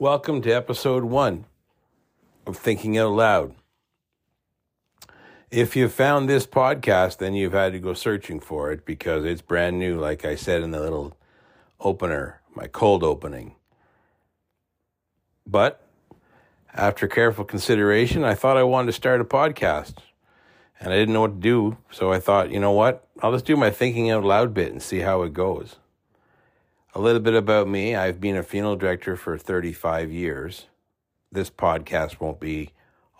Welcome to episode one of Thinking Out Loud. If you found this podcast, then you've had to go searching for it because it's brand new, like I said in the little opener, my cold opening. But after careful consideration, I thought I wanted to start a podcast. And I didn't know what to do, so I thought, you know what? I'll just do my thinking out loud bit and see how it goes. A little bit about me I've been a funeral director for 35 years. This podcast won't be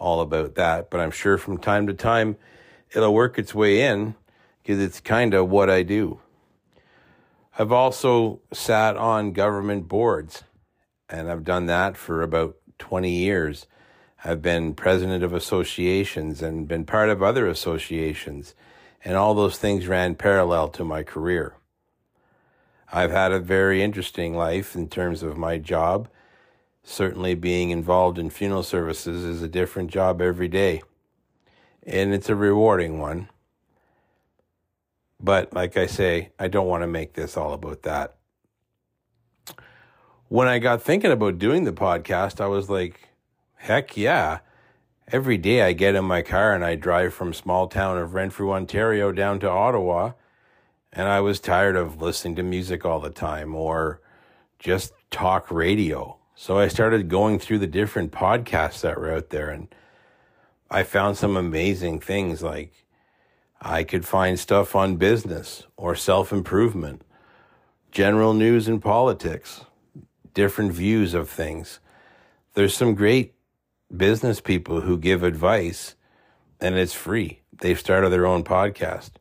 all about that, but I'm sure from time to time it'll work its way in because it's kind of what I do. I've also sat on government boards, and I've done that for about 20 years. I've been president of associations and been part of other associations, and all those things ran parallel to my career. I've had a very interesting life in terms of my job. Certainly, being involved in funeral services is a different job every day, and it's a rewarding one. But, like I say, I don't want to make this all about that. When I got thinking about doing the podcast, I was like, heck yeah. Every day I get in my car and I drive from small town of Renfrew, Ontario down to Ottawa and I was tired of listening to music all the time or just talk radio. So I started going through the different podcasts that were out there and I found some amazing things like I could find stuff on business or self improvement, general news and politics, different views of things. There's some great business people who give advice and it's free. They've started their own podcast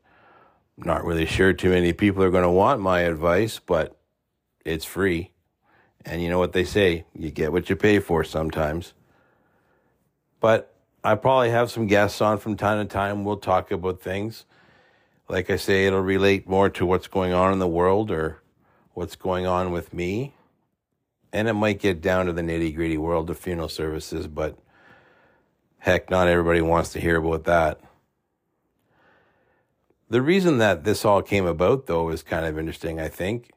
not really sure too many people are going to want my advice, but it's free. And you know what they say you get what you pay for sometimes. But I probably have some guests on from time to time. We'll talk about things. Like I say, it'll relate more to what's going on in the world or what's going on with me. And it might get down to the nitty gritty world of funeral services, but heck, not everybody wants to hear about that. The reason that this all came about, though, is kind of interesting, I think.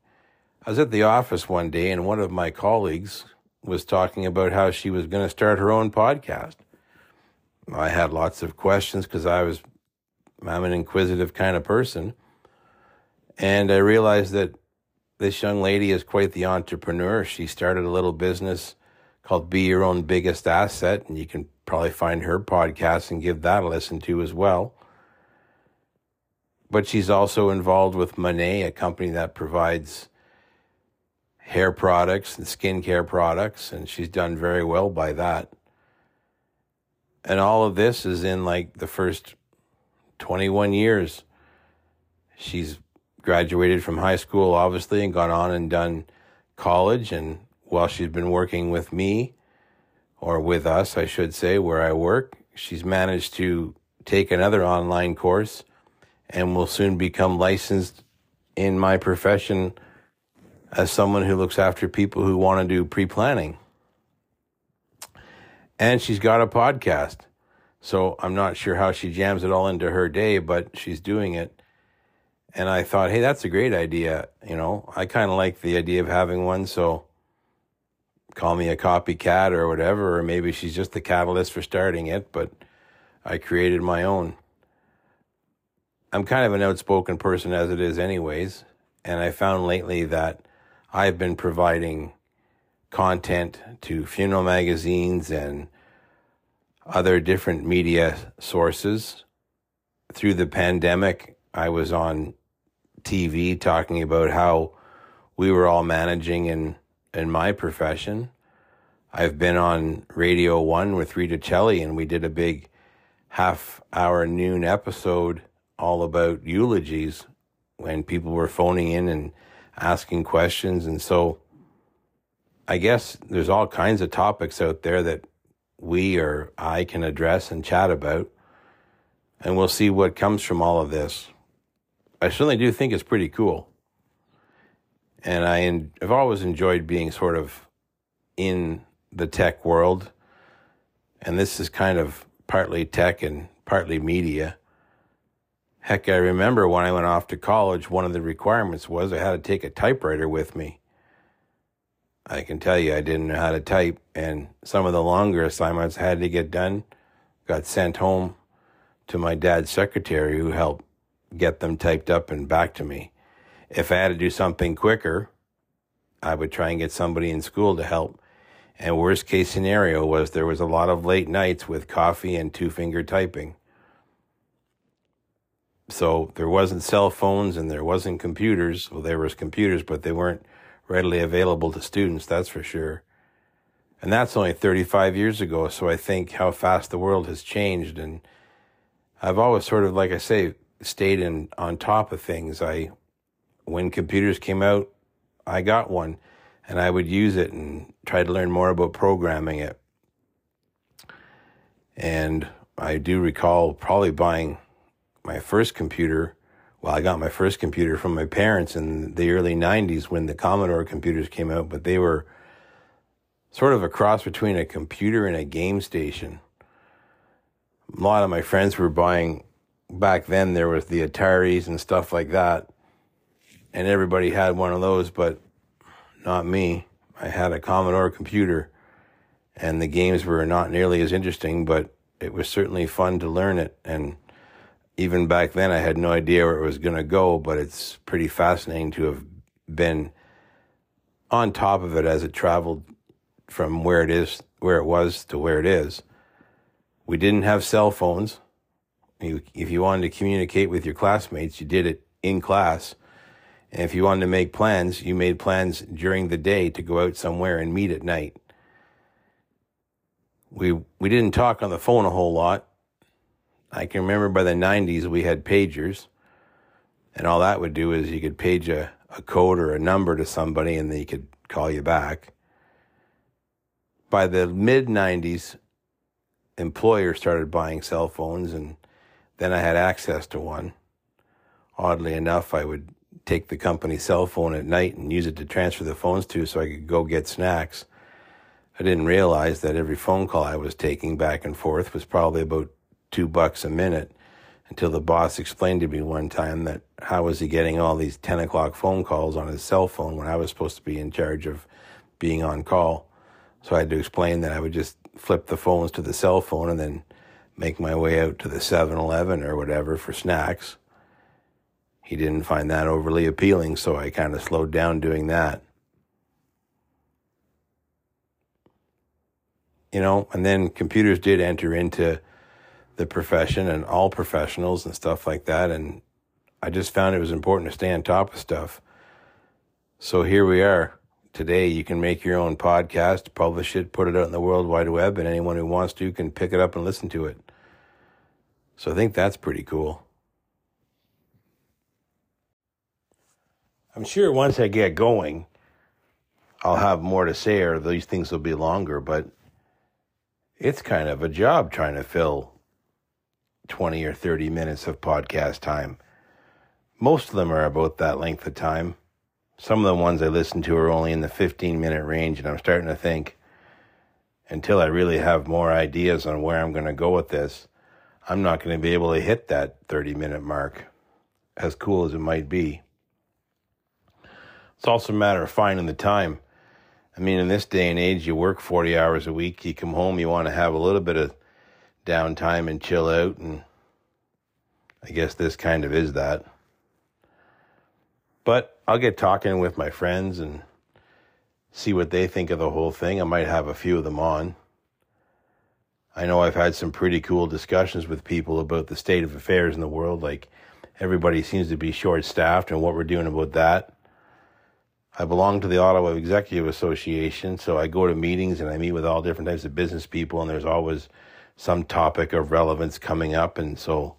I was at the office one day, and one of my colleagues was talking about how she was going to start her own podcast. I had lots of questions because I was, I'm an inquisitive kind of person. And I realized that this young lady is quite the entrepreneur. She started a little business called Be Your Own Biggest Asset, and you can probably find her podcast and give that a listen to as well but she's also involved with Monat, a company that provides hair products and skincare products, and she's done very well by that. And all of this is in like the first 21 years. She's graduated from high school, obviously, and gone on and done college. And while she's been working with me, or with us, I should say, where I work, she's managed to take another online course and will soon become licensed in my profession as someone who looks after people who want to do pre planning. And she's got a podcast. So I'm not sure how she jams it all into her day, but she's doing it. And I thought, hey, that's a great idea. You know, I kind of like the idea of having one. So call me a copycat or whatever, or maybe she's just the catalyst for starting it, but I created my own. I'm kind of an outspoken person as it is, anyways. And I found lately that I've been providing content to funeral magazines and other different media sources. Through the pandemic, I was on TV talking about how we were all managing in, in my profession. I've been on Radio 1 with Rita Celli, and we did a big half hour noon episode all about eulogies when people were phoning in and asking questions. And so I guess there's all kinds of topics out there that we or I can address and chat about. And we'll see what comes from all of this. I certainly do think it's pretty cool. And I, I've always enjoyed being sort of in the tech world. And this is kind of partly tech and partly media. Heck, I remember when I went off to college, one of the requirements was I had to take a typewriter with me. I can tell you I didn't know how to type, and some of the longer assignments I had to get done got sent home to my dad's secretary who helped get them typed up and back to me. If I had to do something quicker, I would try and get somebody in school to help. And worst case scenario was there was a lot of late nights with coffee and two finger typing. So there wasn't cell phones and there wasn't computers. Well, there was computers, but they weren't readily available to students, that's for sure. And that's only 35 years ago. So I think how fast the world has changed. And I've always sort of, like I say, stayed in on top of things. I, when computers came out, I got one and I would use it and try to learn more about programming it. And I do recall probably buying my first computer. Well, I got my first computer from my parents in the early 90s when the Commodore computers came out, but they were sort of a cross between a computer and a game station. A lot of my friends were buying, back then, there was the Ataris and stuff like that. And everybody had one of those, but not me. I had a Commodore computer, and the games were not nearly as interesting, but it was certainly fun to learn it. And even back then, I had no idea where it was going to go, but it's pretty fascinating to have been on top of it as it traveled from where it is, where it was to where it is. We didn't have cell phones. if you wanted to communicate with your classmates, you did it in class. And if you wanted to make plans, you made plans during the day to go out somewhere and meet at night. We we didn't talk on the phone a whole lot. I can remember by the 90s we had pagers. And all that would do is you could page a, a code or a number to somebody and they could call you back. By the mid 90s, employers started buying cell phones and then I had access to one. Oddly enough, I would take the company cell phone at night and use it to transfer the phones to so I could go get snacks. I didn't realize that every phone call I was taking back and forth was probably about two bucks a minute until the boss explained to me one time that how was he getting all these 10 o'clock phone calls on his cell phone when I was supposed to be in charge of being on call. So I had to explain that I would just flip the phones to the cell phone and then make my way out to the 7 Eleven or whatever for snacks he didn't find that overly appealing, so I kind of slowed down doing that. You know, and then computers did enter into the profession and all professionals and stuff like that. And I just found it was important to stay on top of stuff. So here we are. Today, you can make your own podcast, publish it, put it out in the World Wide Web, and anyone who wants to can pick it up and listen to it. So I think that's pretty cool. I'm sure once I get going, I'll have more to say or these things will be longer, but it's kind of a job trying to fill 20 or 30 minutes of podcast time. Most of them are about that length of time. Some of the ones I listen to are only in the 15 minute range, and I'm starting to think until I really have more ideas on where I'm going to go with this, I'm not going to be able to hit that 30 minute mark, as cool as it might be. It's also a matter of finding the time. I mean, in this day and age, you work 40 hours a week, you come home, you want to have a little bit of downtime and chill out. And I guess this kind of is that. But I'll get talking with my friends and see what they think of the whole thing. I might have a few of them on. I know I've had some pretty cool discussions with people about the state of affairs in the world. Like everybody seems to be short staffed and what we're doing about that. I belong to the Ottawa Executive Association, so I go to meetings and I meet with all different types of business people, and there's always some topic of relevance coming up, and so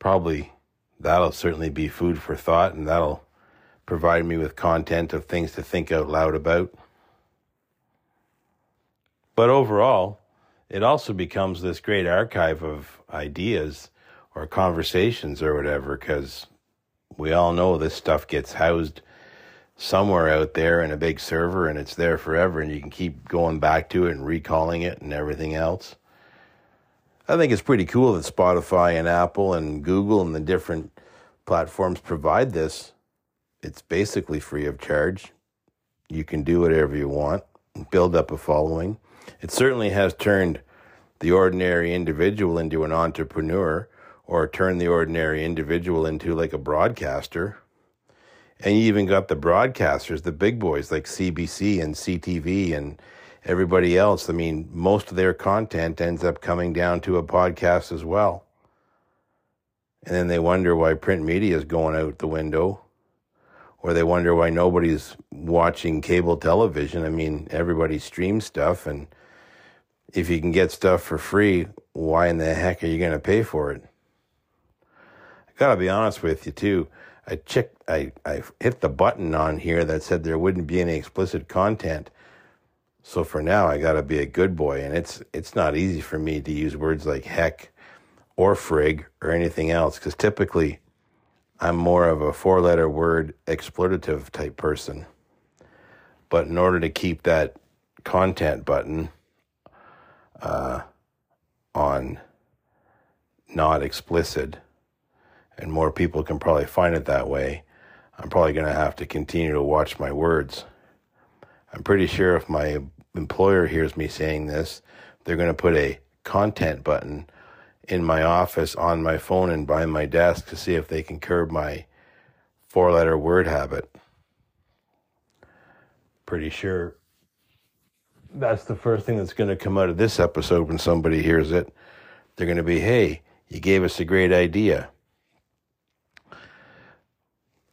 probably that'll certainly be food for thought, and that'll provide me with content of things to think out loud about. But overall, it also becomes this great archive of ideas or conversations or whatever, because we all know this stuff gets housed somewhere out there in a big server and it's there forever and you can keep going back to it and recalling it and everything else. I think it's pretty cool that Spotify and Apple and Google and the different platforms provide this. It's basically free of charge. you can do whatever you want, build up a following. It certainly has turned the ordinary individual into an entrepreneur or turned the ordinary individual into like a broadcaster. And you even got the broadcasters, the big boys like CBC and CTV and everybody else. I mean, most of their content ends up coming down to a podcast as well. And then they wonder why print media is going out the window, or they wonder why nobody's watching cable television. I mean, everybody streams stuff, and if you can get stuff for free, why in the heck are you going to pay for it? I gotta be honest with you too. I checked, I, I hit the button on here that said there wouldn't be any explicit content. So for now, I gotta be a good boy, and it's it's not easy for me to use words like heck or frig or anything else because typically I'm more of a four letter word exploitative type person. But in order to keep that content button uh, on not explicit, and more people can probably find it that way, I'm probably going to have to continue to watch my words. I'm pretty sure if my employer hears me saying this, they're going to put a content button in my office on my phone and by my desk to see if they can curb my four letter word habit. Pretty sure that's the first thing that's going to come out of this episode when somebody hears it. They're going to be, hey, you gave us a great idea.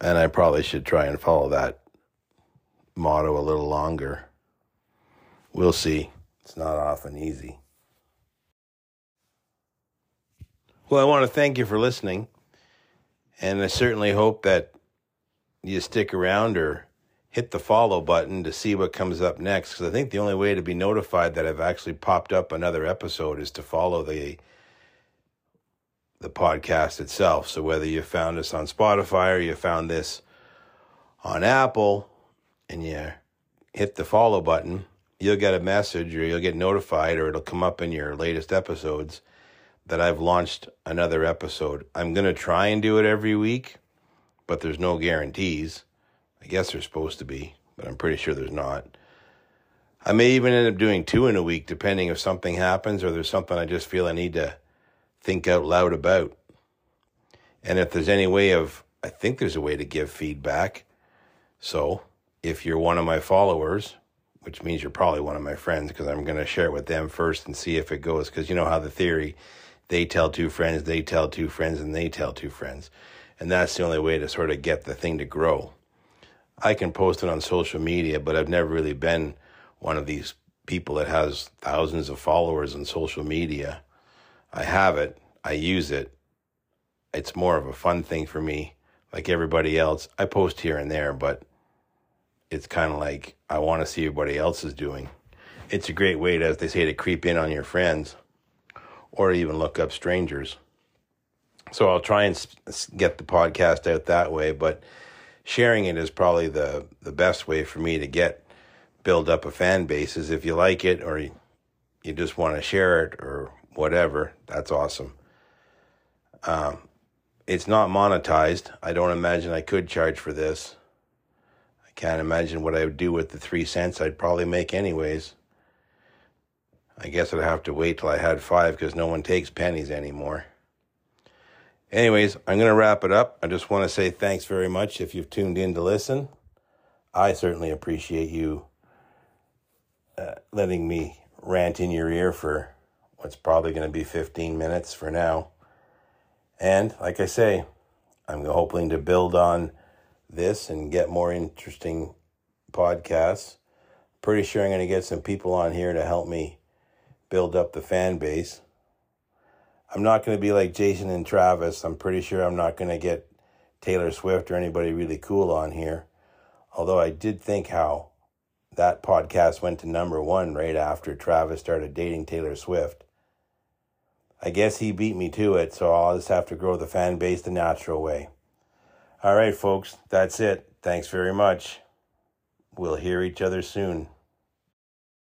And I probably should try and follow that motto a little longer. We'll see. It's not often easy. Well, I want to thank you for listening. And I certainly hope that you stick around or hit the follow button to see what comes up next. Because I think the only way to be notified that I've actually popped up another episode is to follow the the podcast itself. So whether you found us on Spotify or you found this on Apple and you hit the follow button, you'll get a message or you'll get notified or it'll come up in your latest episodes that I've launched another episode. I'm going to try and do it every week, but there's no guarantees. I guess there's supposed to be, but I'm pretty sure there's not. I may even end up doing two in a week, depending if something happens or there's something I just feel I need to think out loud about. And if there's any way of, I think there's a way to give feedback. So if you're one of my followers, which means you're probably one of my friends because I'm going to share it with them first and see if it goes. Because you know how the theory they tell two friends, they tell two friends, and they tell two friends. And that's the only way to sort of get the thing to grow. I can post it on social media, but I've never really been one of these people that has thousands of followers on social media. I have it, I use it. It's more of a fun thing for me, like everybody else. I post here and there, but it's kind of like I want to see everybody else is doing. It's a great way to, as they say, to creep in on your friends or even look up strangers. So I'll try and get the podcast out that way, but sharing it is probably the the best way for me to get build up a fan base. Is if you like it or you, you just want to share it or whatever, that's awesome. Um, it's not monetized. I don't imagine I could charge for this. Can't imagine what I would do with the three cents I'd probably make anyways. I guess I'd have to wait till I had five because no one takes pennies anymore. Anyways, I'm going to wrap it up. I just want to say thanks very much if you've tuned in to listen. I certainly appreciate you uh, letting me rant in your ear for what's probably going to be 15 minutes for now. And like I say, I'm hoping to build on this and get more interesting podcasts. Pretty sure I'm going to get some people on here to help me build up the fan base. I'm not going to be like Jason and Travis. I'm pretty sure I'm not going to get Taylor Swift or anybody really cool on here. Although I did think how that podcast went to number one right after Travis started dating Taylor Swift. I guess he beat me to it, so I'll just have to grow the fan base the natural way. All right, folks, that's it. Thanks very much. We'll hear each other soon.